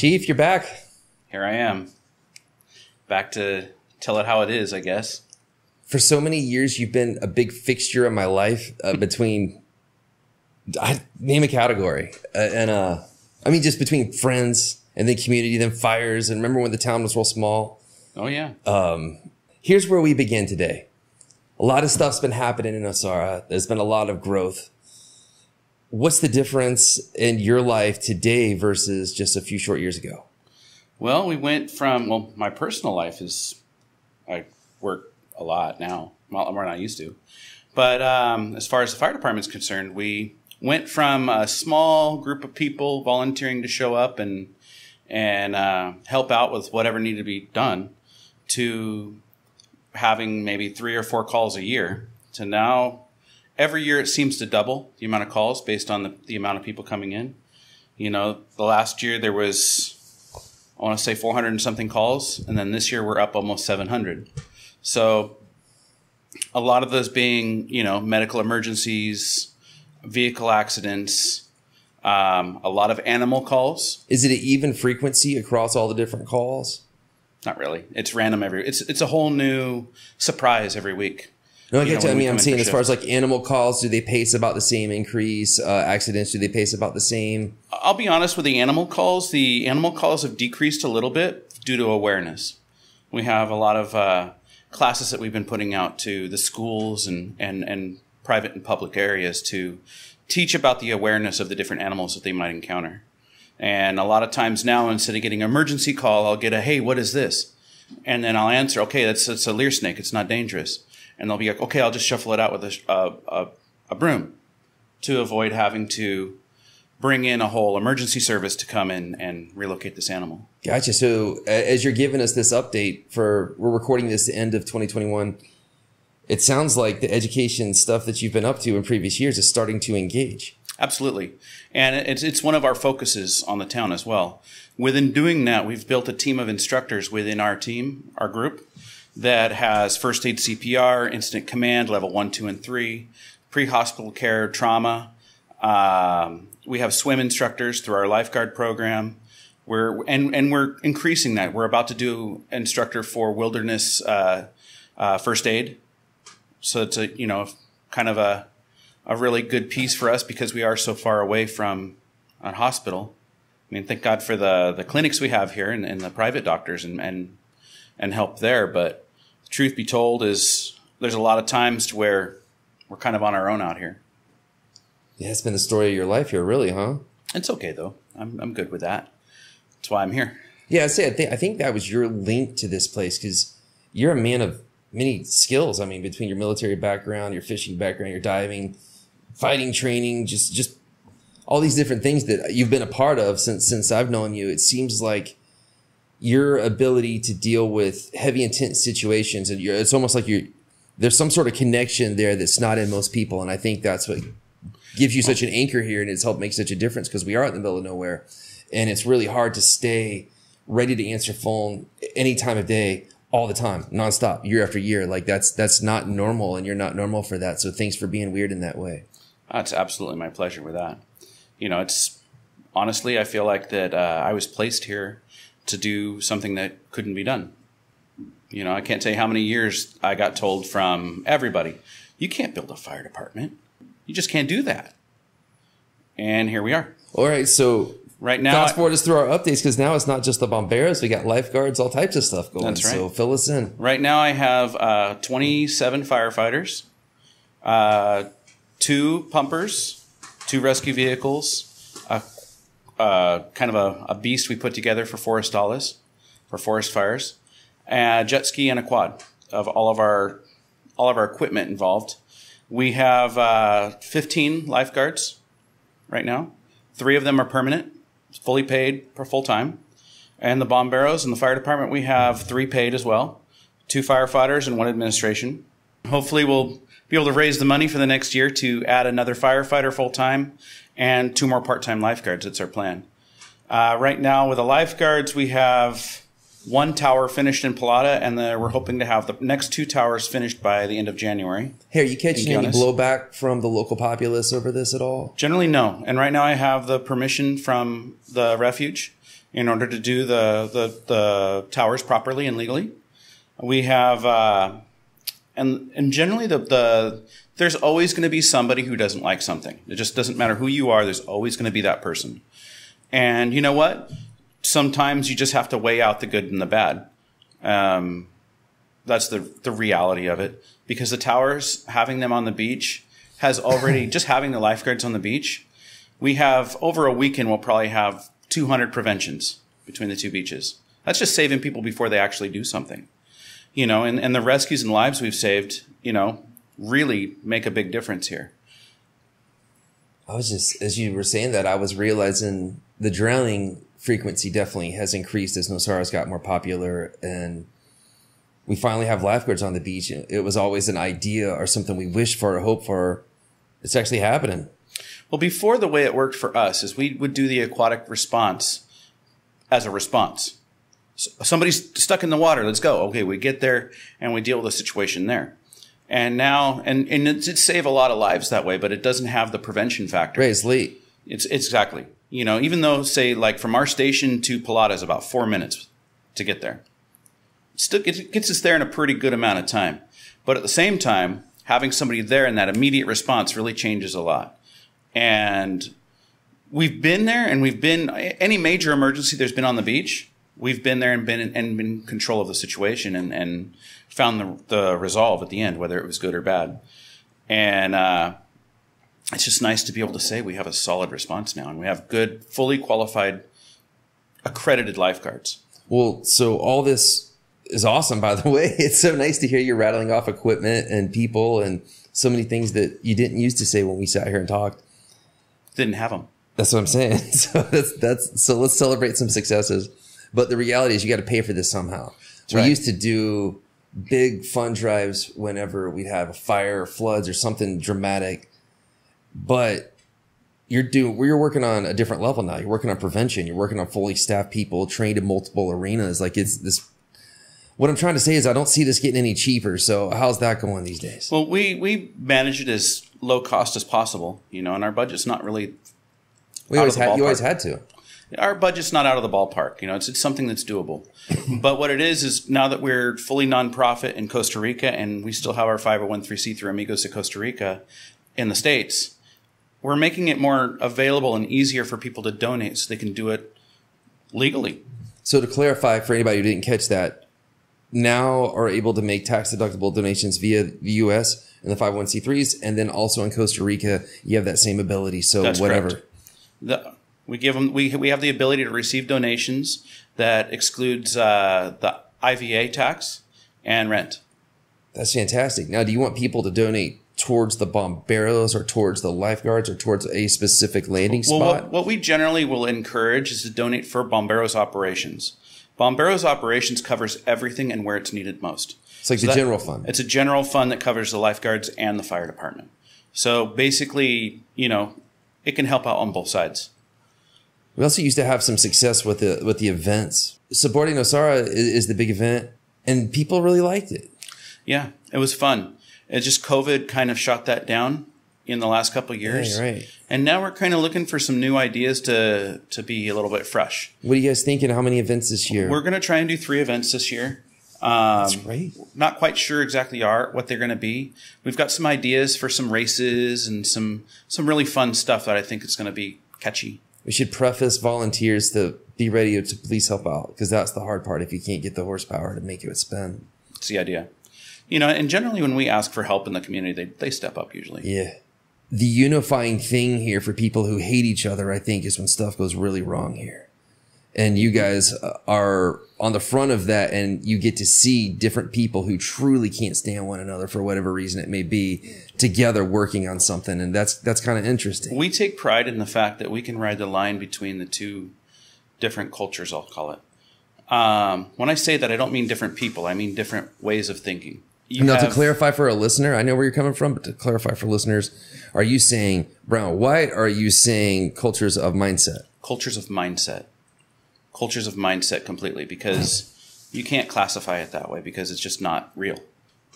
Chief, you're back. Here I am. Back to tell it how it is, I guess. For so many years, you've been a big fixture in my life uh, between, I name a category. Uh, and, uh, I mean, just between friends and then community, then fires. And remember when the town was real small? Oh, yeah. Here's where we begin today. A lot of stuff's been happening in Nosara. There's been a lot of growth. What's the difference in your life today versus just a few short years ago? well, we went from, well, my personal life is, I work a lot now, well, more than I used to. But um, as far as the fire department's concerned, we went from a small group of people volunteering to show up and and uh, help out with whatever needed to be done to having maybe three or four calls a year to now every year it seems to double the amount of calls based on the, the amount of people coming in. You know the last year there was i want to say 400 and something calls and then this year we're up almost 700 so a lot of those being you know medical emergencies vehicle accidents um, a lot of animal calls. Is it an even frequency across all the different calls? not really. It's random every it's it's a whole new surprise every week No, I You get know. I mean, I'm in saying as far as like animal calls, do they pace about the same increase? Uh, accidents, do they pace about the same? I'll be honest with the animal calls. The animal calls have decreased a little bit due to awareness. We have a lot of uh, classes that we've been putting out to the schools and, and, and private and public areas to teach about the awareness of the different animals that they might encounter. And a lot of times now, instead of getting an emergency call, I'll get a, hey, what is this? And then I'll answer, okay, that's, that's a leer snake. It's not dangerous. And they'll be like, okay, I'll just shuffle it out with a, a, a, a broom to avoid having to bring in a whole emergency service to come in and relocate this animal. Gotcha. So as you're giving us this update for, we're recording this the end of 2021. It sounds like the education stuff that you've been up to in previous years is starting to engage. Absolutely. And it's, it's one of our focuses on the town as well. Within doing that, we've built a team of instructors within our team, our group, that has first aid CPR, incident command, level one, two, and three, pre hospital care, trauma. Um, we have swim instructors through our lifeguard program. We're, and, and we're increasing that. We're about to do instructor for wilderness uh, uh, first aid. So it's a, you know, kind of a, a really good piece for us because we are so far away from a hospital. I mean, thank God for the, the clinics we have here and, and the private doctors and, and, and help there. But truth be told is there's a lot of times to where we're kind of on our own out here. Yeah, it's been the story of your life here, really, huh? It's okay though. I'm, I'm good with that. That's why I'm here. Yeah, I say I think I think that was your link to this place because you're a man of many skills. I mean, between your military background, your fishing background, your diving, fighting training, just just all these different things that you've been a part of since since I've known you. It seems like your ability to deal with heavy intense situations and it's almost like you're there's some sort of connection there that's not in most people and i think that's what gives you such an anchor here and it's helped make such a difference because we are in the middle of nowhere and it's really hard to stay ready to answer phone any time of day all the time nonstop year after year like that's that's not normal and you're not normal for that so thanks for being weird in that way That's absolutely my pleasure with that. You know, it's honestly, I feel like that uh, I was placed here to do something that couldn't be done. You know, I can't tell you how many years I got told from everybody, you can't build a fire department. You just can't do that. And here we are. all right so Right now, fast forward us through our updates because now it's not just the bomberos we got lifeguards all types of stuff going That's right. so fill us in Right now, I have uh, 27 firefighters, uh, two pumpers, two rescue vehicles, uh, kind of a, a beast we put together for forestales, for forest fires, a jet ski, and a quad of all of our all of our equipment involved. We have uh, 15 lifeguards right now. Three of them are permanent, fully paid for full time. And the bomberos and the fire department, we have three paid as well two firefighters and one administration. Hopefully, we'll be able to raise the money for the next year to add another firefighter full time and two more part time lifeguards. That's our plan. Uh, right now, with the lifeguards, we have one tower finished in Pelada, and the, we're hoping to have the next two towers finished by the end of January. Hey, are you catching any blowback from the local populace over this at all? Generally, no. And right now, I have the permission from the refuge in order to do the the, the towers properly and legally. We have, uh, and and generally the the there's always going to be somebody who doesn't like something. It just doesn't matter who you are. There's always going to be that person. And you know what? Sometimes you just have to weigh out the good and the bad. Um, that's the the reality of it. Because the towers, having them on the beach, has already just having the lifeguards on the beach. We have over a weekend. We'll probably have 200 preventions between the two beaches. That's just saving people before they actually do something. You know, and, and the rescues and lives we've saved, you know, really make a big difference here. I was just, as you were saying that, I was realizing the drowning frequency definitely has increased as Nosara's got more popular and we finally have lifeguards on the beach. It was always an idea or something we wished for or hoped for. It's actually happening. Well, before the way it worked for us is we would do the aquatic response as a response. So somebody's stuck in the water. Let's go. Okay, we get there and we deal with the situation there. And now, and, and it did save a lot of lives that way, but it doesn't have the prevention factor. It's late. It's, it's exactly. You know, even though, say, like from our station to Pelada is about four minutes to get there, still gets, gets us there in a pretty good amount of time. But at the same time, having somebody there in that immediate response really changes a lot. And we've been there and we've been, any major emergency there's been on the beach, we've been there and been, and been in control of the situation and, and found the, the resolve at the end, whether it was good or bad. And, uh, it's just nice to be able to say we have a solid response now and we have good, fully qualified, accredited lifeguards. Well, so all this is awesome, by the way. It's so nice to hear you rattling off equipment and people and so many things that you didn't used to say when we sat here and talked. Didn't have them. That's what I'm saying. So that's, that's, so let's celebrate some successes. But the reality is you got to pay for this somehow. we right. used to do big fund drives whenever we'd have a fire or floods or something dramatic. But you're doing, you're working on a different level now. You're working on prevention. You're working on fully staffed people trained in multiple arenas. Like it's this, what I'm trying to say is I don't see this getting any cheaper. So how's that going these days? Well, we, we manage it as low cost as possible, you know, and our budget's not really. We always had, you always had to. Our budget's not out of the ballpark. You know, it's, it's something that's doable. but what it is is now that we're fully nonprofit in Costa Rica and we still have our 501c3 Amigos de Costa Rica in the States, we're making it more available and easier for people to donate so they can do it legally. So to clarify for anybody who didn't catch that, now are able to make tax deductible donations via the US and the 501c3s. And then also in Costa Rica, you have that same ability. So That's whatever. correct. The, we give them. We we have the ability to receive donations that excludes uh, the IVA tax and rent. That's fantastic. Now, do you want people to donate towards the bomberos or towards the lifeguards or towards a specific landing Well, spot? what, what we generally will encourage is to donate for Bomberos operations. Bomberos operations covers everything and where it's needed most. it's like So the that- general fund. It's a general fund that covers the lifeguards and the fire department. So basically, you know, it can help out on both sides. We also used to have some success with the with the events. Supporting Nosara is, is the big event, and people really liked it. Yeah, it was fun. It just COVID kind of shot that down in the last couple of years. Right, right. And now we're kind of looking for some new ideas to to be a little bit fresh. What are you guys thinking? How many events this year? We're going to try and do three events this year. Um, That's great. Not quite sure exactly are what they're going to be. We've got some ideas for some races and some some really fun stuff that I think is going to be catchy. We should preface volunteers to be ready to please help out because that's the hard part. If you can't get the horsepower to make it spin, It's the idea. You know, and generally when we ask for help in the community, they, they step up usually. yeah. The unifying thing here for people who hate each other, I think, is when stuff goes really wrong here. And you guys uh, are on the front of that, and you get to see different people who truly can't stand one another for whatever reason it may be together working on something, and that's that's kind of interesting. We take pride in the fact that we can ride the line between the two different cultures, I'll call it. Um, when I say that, I don't mean different people. I mean different ways of thinking. You Now, to clarify for a listener, I know where you're coming from, but to clarify for listeners, are you saying brown, white, or are you saying cultures of mindset? cultures of mindset cultures of mindset completely because you can't classify it that way because it's just not real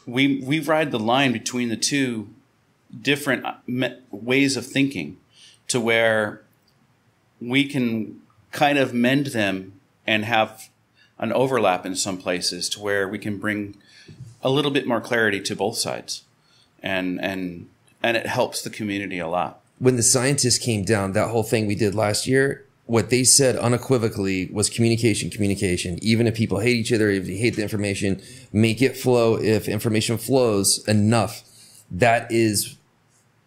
we we ride the line between the two different uh, ways of thinking to where we can kind of mend them and have an overlap in some places to where we can bring a little bit more clarity to both sides, and and and it helps the community a lot. When the scientists came down, that whole thing we did last year, what they said unequivocally was communication, communication. Even if people hate each other, if you hate the information, make it flow. If information flows enough, that is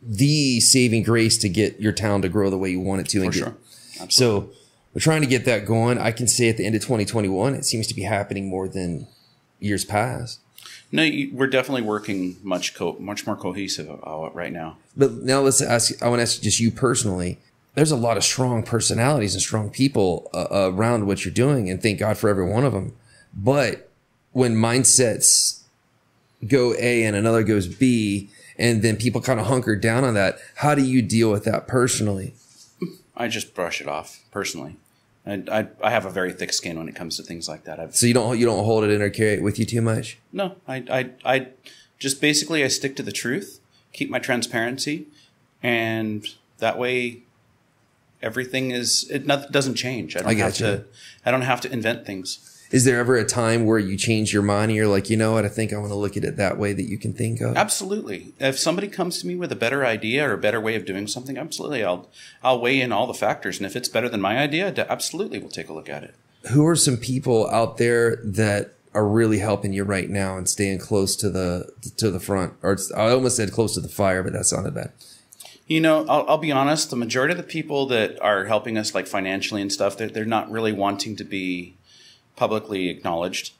the saving grace to get your town to grow the way you want it to. and For get, sure. So we're trying to get that going. I can say at the end of 2021, it seems to be happening more than years past. No, you, we're definitely working much co- much more cohesive uh, right now. But now let's ask. I want to ask just you personally. There's a lot of strong personalities and strong people uh, around what you're doing, and thank God for every one of them. But when mindsets go A and another goes B, and then people kind of hunker down on that, how do you deal with that personally? I just brush it off personally. I, I, I have a very thick skin when it comes to things like that. I've So you don't you don't hold it in or carry it with you too much. no, I, I, I just basically I stick to the truth, keep my transparency, and that way everything is it not, doesn't change. I don't I have to I don't have to invent things. Is there ever a time where you change your mind and you're like, you know what, I think I want to look at it that way that you can think of? Absolutely. If somebody comes to me with a better idea or a better way of doing something, absolutely, I'll I'll weigh in all the factors, and if it's better than my idea, absolutely, we'll take a look at it. Who are some people out there that are really helping you right now and staying close to the to the front? Or I almost said close to the fire, but that sounded bad. You know, I'll, I'll be honest. The majority of the people that are helping us, like financially and stuff, they're, they're not really wanting to be publicly acknowledged.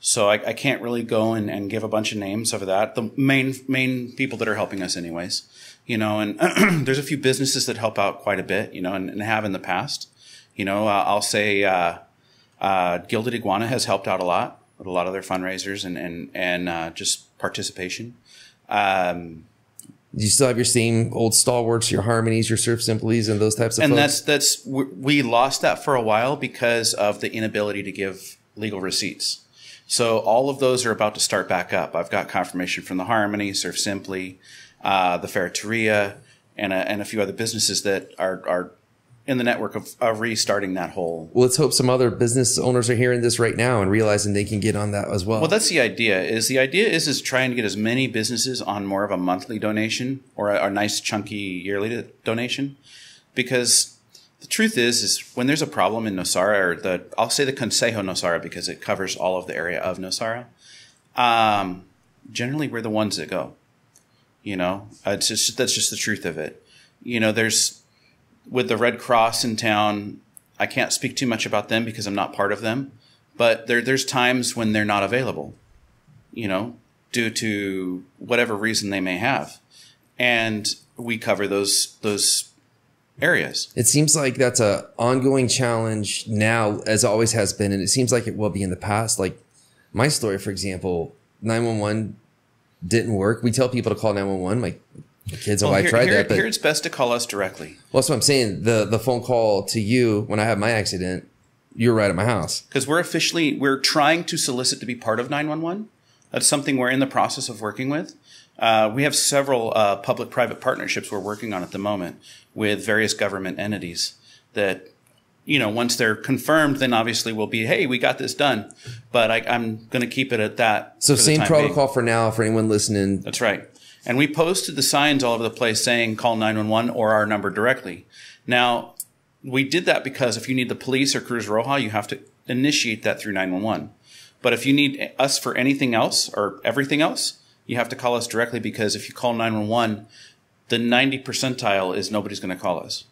So I, I can't really go and, and give a bunch of names over that. The main main people that are helping us, anyways. You know, and there's a few businesses that help out quite a bit. You know, and, and have in the past. You know, uh, I'll say uh, uh, Gilded Iguana has helped out a lot with a lot of their fundraisers and and and uh, just participation. Um, you still have your same old stalwarts, your harmonies, your surf simplies, and those types of and folks? that's that's we lost that for a while because of the inability to give legal receipts. So all of those are about to start back up. I've got confirmation from the Harmony, Surf Simply, uh, the Ferreteria, and a, and a few other businesses that are are in the network of, of restarting that whole. well, let's hope some other business owners are hearing this right now and realizing they can get on that as well. Well, that's the idea. Is the idea is is trying to get as many businesses on more of a monthly donation or a, a nice chunky yearly donation, because the truth is is when there's a problem in Nosara or the I'll say the Consejo Nosara because it covers all of the area of Nosara. Um, generally, we're the ones that go. You know, it's just that's just the truth of it. You know, there's with the Red Cross in town. I can't speak too much about them because I'm not part of them, but there there's times when they're not available. You know, due to whatever reason they may have, and we cover those those areas. It seems like that's a ongoing challenge now, as always has been, and it seems like it will be in the past. Like my story, for example, nine one one didn't work. We tell people to call nine one one. My kids Well, I here, tried here- that, but here it's best to call us directly well, that's what I'm saying. The the phone call to you when I had my accident, you're right at my house. because we're officially we're trying to solicit to be part of 911 that's something we're in the process of working with uh, we have several uh, public-private partnerships we're working on at the moment with various government entities that you know once they're confirmed then obviously we'll be hey we got this done but I, i'm going to keep it at that So the same time being. protocol for now for anyone listening. That's right. And we posted the signs all over the place saying call 911 or our number directly. Now, we did that because if you need the police or Cruz Roja, you have to initiate that through 911. But if you need us for anything else or everything else, you have to call us directly because if you call 911, the 90 percentile is nobody's going to call us.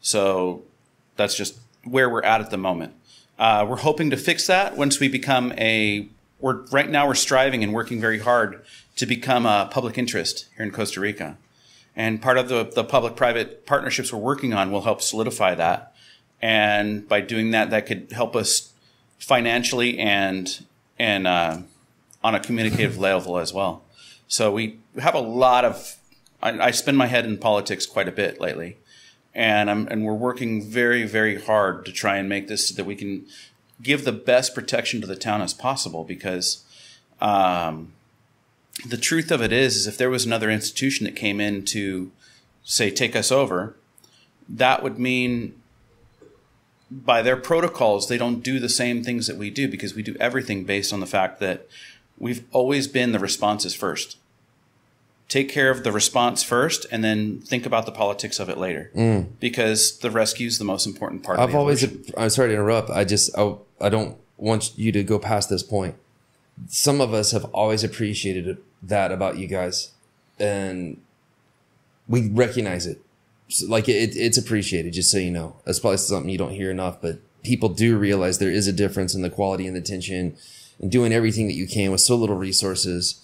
So that's just where we're at at the moment. Uh, we're hoping to fix that once we become a. We're right now we're striving and working very hard to become a public interest here in Costa Rica, and part of the the public private partnerships we're working on will help solidify that. And by doing that, that could help us financially and and uh, on a communicative level as well. So we have a lot of. I, I spend my head in politics quite a bit lately and I'm, and we're working very very hard to try and make this so that we can give the best protection to the town as possible because um, the truth of it is is if there was another institution that came in to say take us over that would mean by their protocols, they don't do the same things that we do because we do everything based on the fact that we've always been the responses first. Take care of the response first, and then think about the politics of it later. Because the rescue is the most important part. Mm. I've always. I'm sorry to interrupt. I just, I, I don't want you to go past this point. Some of us have always appreciated that about you guys, and we recognize it. So, like it, it's appreciated, just so you know. That's probably something you don't hear enough, but people do realize there is a difference in the quality and the tension, and doing everything that you can with so little resources.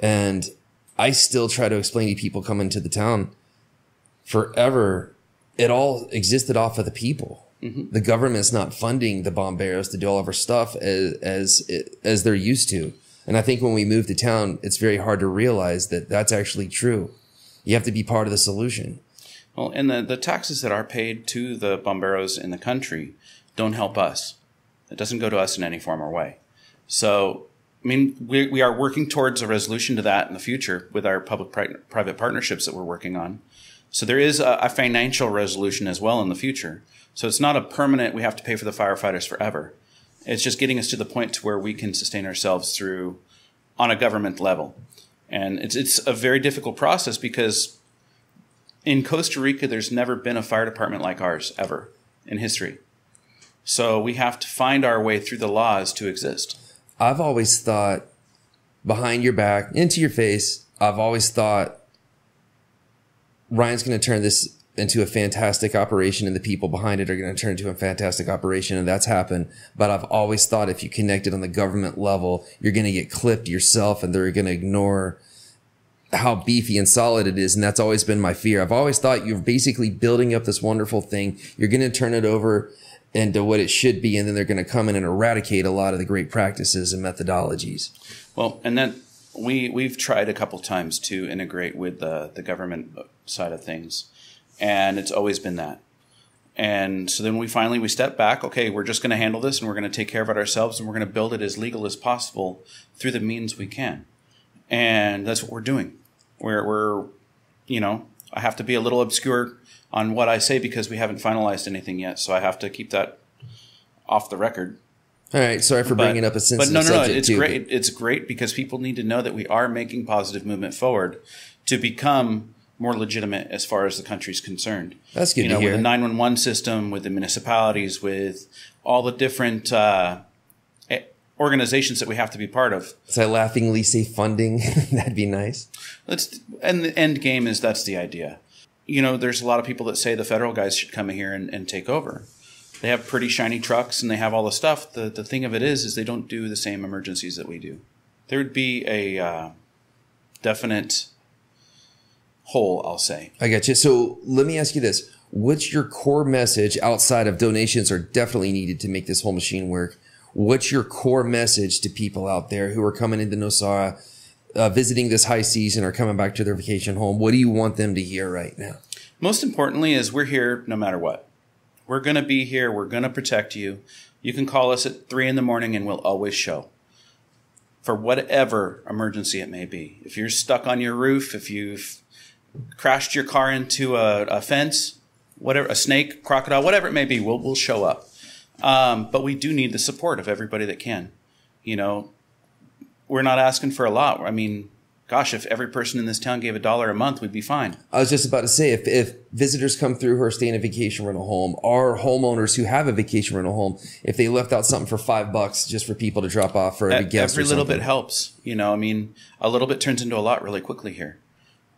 And I still try to explain to people coming to the town forever, it all existed off of the people. Mm-hmm. The government's not funding the bomberos to do all of our stuff as, as, as they're used to. And I think when we move to town, it's very hard to realize that that's actually true. You have to be part of the solution. Well, and the, the taxes that are paid to the bomberos in the country don't help us. It doesn't go to us in any form or way. So, I mean, we, we are working towards a resolution to that in the future with our public pri- private partnerships that we're working on. So there is a, a financial resolution as well in the future. So it's not a permanent, we have to pay for the firefighters forever. It's just getting us to the point to where we can sustain ourselves through on a government level. And it's, it's a very difficult process because in Costa Rica, there's never been a fire department like ours ever in history. So we have to find our way through the laws to exist. I've always thought behind your back, into your face, I've always thought Ryan's going to turn this into a fantastic operation and the people behind it are going to turn into a fantastic operation and that's happened. But I've always thought if you connect it on the government level, you're going to get clipped yourself and they're going to ignore how beefy and solid it is. And that's always been my fear. I've always thought you're basically building up this wonderful thing. You're going to turn it over into what it should be. And then they're going to come in and eradicate a lot of the great practices and methodologies. Well, and then we we've tried a couple times to integrate with the the government side of things, and it's always been that. And so then we finally we step back. Okay, we're just going to handle this, and we're going to take care of it ourselves, and we're going to build it as legal as possible through the means we can. And that's what we're doing. We're we're, you know, I have to be a little obscure on what I say because we haven't finalized anything yet, so I have to keep that off the record. All right. Sorry for bringing up a sensitive but no, no, no. It's too, great. It's great because people need to know that we are making positive movement forward to become more legitimate as far as the country's concerned. That's good You to know, hear. with the nine one one system, with the municipalities, with all the different uh, eh, organizations that we have to be part of. So I laughingly say funding. That'd be nice. That's and the end game is that's the idea. You know, there's a lot of people that say the federal guys should come in here and, and take over. They have pretty shiny trucks and they have all the stuff. The the thing of it is, is they don't do the same emergencies that we do. There would be a uh, definite hole, I'll say. I got you. So let me ask you this. What's your core message outside of donations are definitely needed to make this whole machine work? What's your core message to people out there who are coming into Nosara, uh, visiting this high season or coming back to their vacation home? What do you want them to hear right now? Most importantly, is we're here no matter what. We're going to be here. We're going to protect you. You can call us at three in the morning and we'll always show for whatever emergency it may be. If you're stuck on your roof, if you've crashed your car into a, a fence, whatever, a snake, crocodile, whatever it may be, we'll, we'll show up. Um, but we do need the support of everybody that can. You know, we're not asking for a lot. I mean, gosh, if every person in this town gave a dollar a month, we'd be fine. I was just about to say, if, if visitors come through who are staying in a vacation rental home, or homeowners who have a vacation rental home, if they left out something for five bucks just for people to drop off for every E- guest, every little bit helps. You know, I mean, a little bit turns into a lot really quickly here.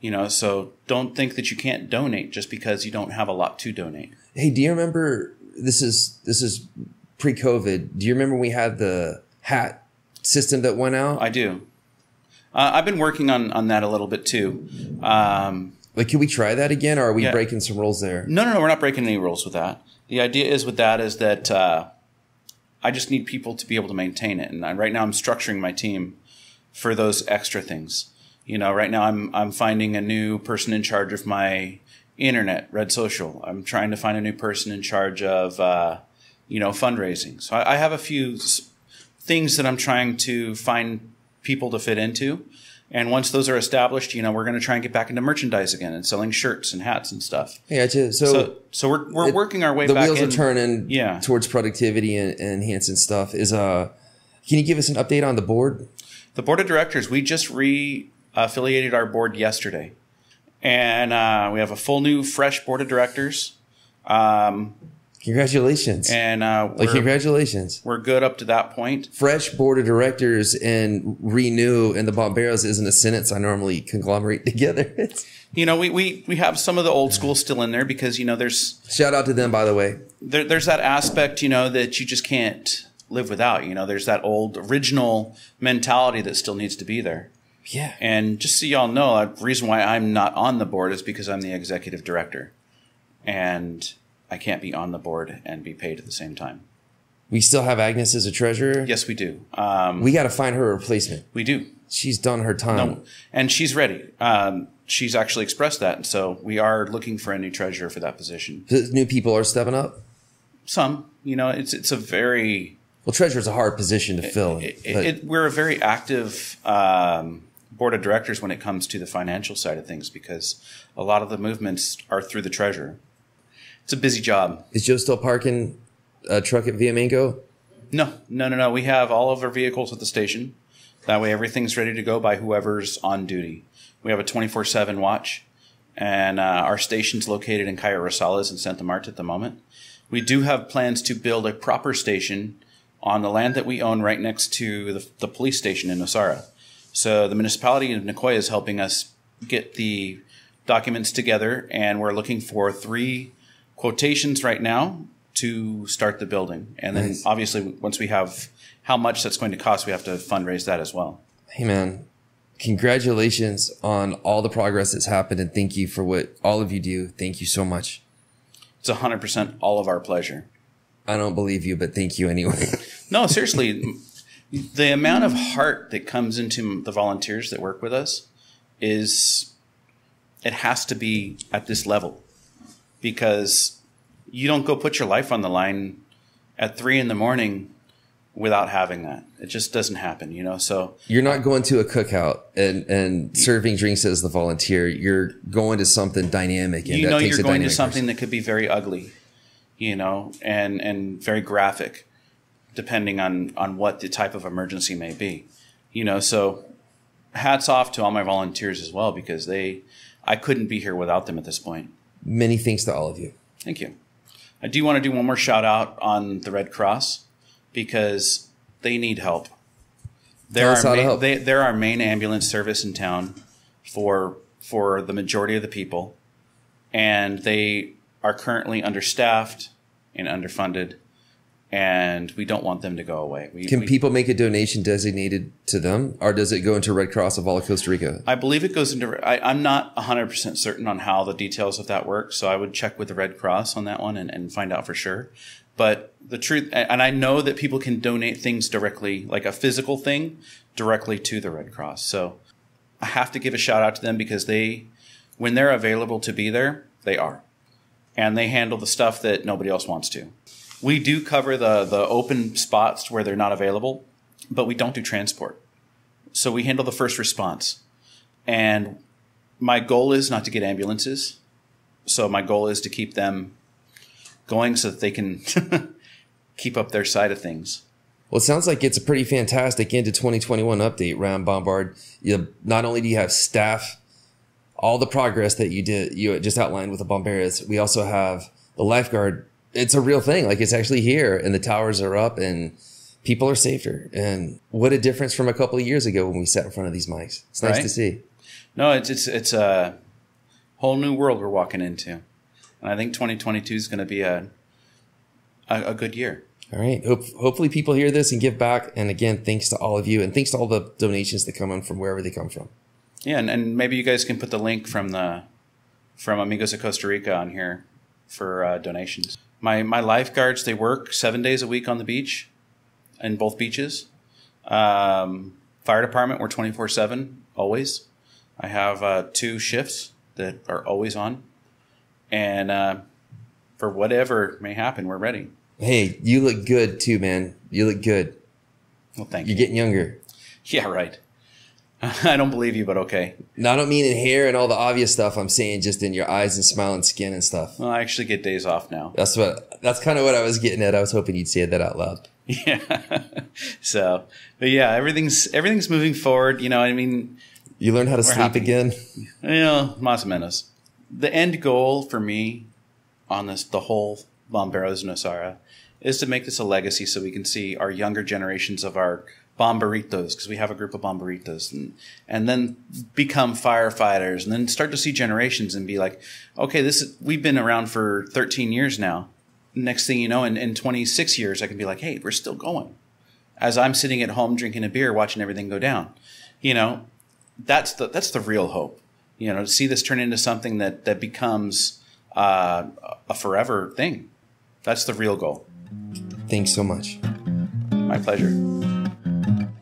You know, so don't think that you can't donate just because you don't have a lot to donate. Hey, do you remember this is this is pre-COVID? Do you remember we had the hat system that went out? I do. Uh, I've been working on on that a little bit too. Um, like, can we try that again, or are we Yeah. breaking some rules there? no, no, no, we're not breaking any rules with that. The idea is with that is that uh, I just need people to be able to maintain it, and I, right now I'm structuring my team for those extra things. You know, right now I'm I'm finding a new person in charge of my internet, Red Social. I'm trying to find a new person in charge of uh, you know fundraising. So I, I have a few things that I'm trying to find people to fit into, And once those are established, you know, we're going to try and get back into merchandise again and selling shirts and hats and stuff. Yeah, gotcha. So, So, so we're we're it- working our way the back. wheels in. are turning Yeah. towards productivity and, and enhancing stuff. Is uh, can you give us an update on the board? The board of directors, we just re affiliated our board yesterday. And uh, we have a full new, fresh board of directors. Um, Congratulations! and uh, like congratulations. we're good up to that point. Fresh board of directors and renew and the Bomberos isn't a sentence I normally conglomerate together. You know, we, we, we have some of the old school still in there because, you know, there's Shout out to them, by the way. there, there's that aspect, you know, that you just can't live without. You know, there's that old original mentality that still needs to be there. Yeah. And just so y'all know, the reason why I'm not on the board is because I'm the executive director. And I can't be on the board and be paid at the same time. We still have Agnes as a treasurer. Yes, we do. Um, We got to find her a replacement. we do. She's done her time. No, and she's ready. Um, she's actually expressed that. And so we are looking for a new treasurer for that position. New people are stepping up. Some, you know, it's, it's a very, Well, treasurer's a hard position to fill. it, it, we're a very active um, board of directors when it comes to the financial side of things because a lot of the movements are through the treasurer. It's a busy job. is Joe still parking a truck at Via Mango? No, no, no, no. We have all of our vehicles at the station. That way, everything's ready to go by whoever's on duty. We have a 24 7 watch, and uh, our station's located in Cayo Rosales and Santa Marta at the moment. We do have plans to build a proper station on the land that we own right next to the, the police station in Nosara. So, the municipality of Nicoya is helping us get the documents together, and we're looking for three quotations right now to start the building. And then Nice. obviously once we have how much that's going to cost, we have to fundraise that as well. Hey, man. Congratulations on all the progress that's happened, and thank you for what all of you do. Thank you so much. It's 100% all of our pleasure. I don't believe you, but thank you anyway. No, seriously, the amount of heart that comes into the volunteers that work with us is it has to be at this level because you don't go put your life on the line at three in the morning without having that. It just doesn't happen, you know? So You're not going to a cookout and, and serving drinks as the volunteer. You're going to something dynamic. And you that know takes you're going to something person. that could be very ugly, you know, and and very graphic, depending on on what the type of emergency may be, you know. So, hats off to all my volunteers as well because they, I couldn't be here without them at this point. Many thanks to all of you. Thank you. I do want to do one more shout out on the Red Cross because they need help. They're our main, help. They, they're our main ambulance service in town for for the majority of the people, and they are currently understaffed and underfunded, and we don't want them to go away. We, Can we- people make a donation designated to them, or does it go into Red Cross of all of Costa Rica? I believe it goes into. I, I'm not 100% certain on how the details of that work, so I would check with the Red Cross on that one and, and find out for sure. But the truth, and I know that people can donate things directly, like a physical thing, directly to the Red Cross. So I have to give a shout out to them because they, when they're available to be there, they are. And they handle the stuff that nobody else wants to. We do cover the, the open spots where they're not available, but we don't do transport. So we handle the first response. And my goal is not to get ambulances. So my goal is to keep them going so that they can keep up their side of things. Well, it sounds like it's a pretty fantastic into 2021 update, Ryan Bombard. You, not only do you have staff, all the progress that you did, you just outlined with the Bombardiers, we also have the lifeguard. It's a real thing. Like it's actually here and the towers are up and people are safer. And what a difference from a couple of years ago when we sat in front of these mics. It's nice Right. to see. No, it's it's it's a whole new world we're walking into, and I think 2022 is going to be a, a a good year. All right. Hope, hopefully people hear this and give back. And again, thanks to all of you and thanks to all the donations that come in from wherever they come from. Yeah, and, and maybe you guys can put the link from the from Amigos of Costa Rica on here for uh, donations. My my lifeguards they work seven days a week on the beach, in both beaches. Um, fire department we're twenty four seven always. I have uh, two shifts that are always on, and uh, for whatever may happen, we're ready. Hey, you look good too, man. You look good. Well, thank You're you. getting younger. Yeah, right. I don't believe you, but okay. No, I don't mean in hair and all the obvious stuff. I'm saying just in your eyes and smile and skin and stuff. Well, I actually get days off now. That's what. That's kind of what I was getting at. I was hoping you'd say that out loud. Yeah. so, but yeah, everything's everything's moving forward. You know, I mean, You learn how to sleep happy. again. you know, más menos. The end goal for me on this, the whole Bomberos Nosara, is to make this a legacy so we can see our younger generations of our bomberitos, because we have a group of bomberitos, and, and then become firefighters, and then start to see generations and be like, okay, this is, we've been around for 13 years now. Next thing you know, in, in 26 years, I can be like, hey, we're still going. As I'm sitting at home drinking a beer, watching everything go down. You know, that's the that's the real hope. You know, to see this turn into something that that becomes uh, a forever thing. That's the real goal. Thanks so much. My pleasure. Thank you.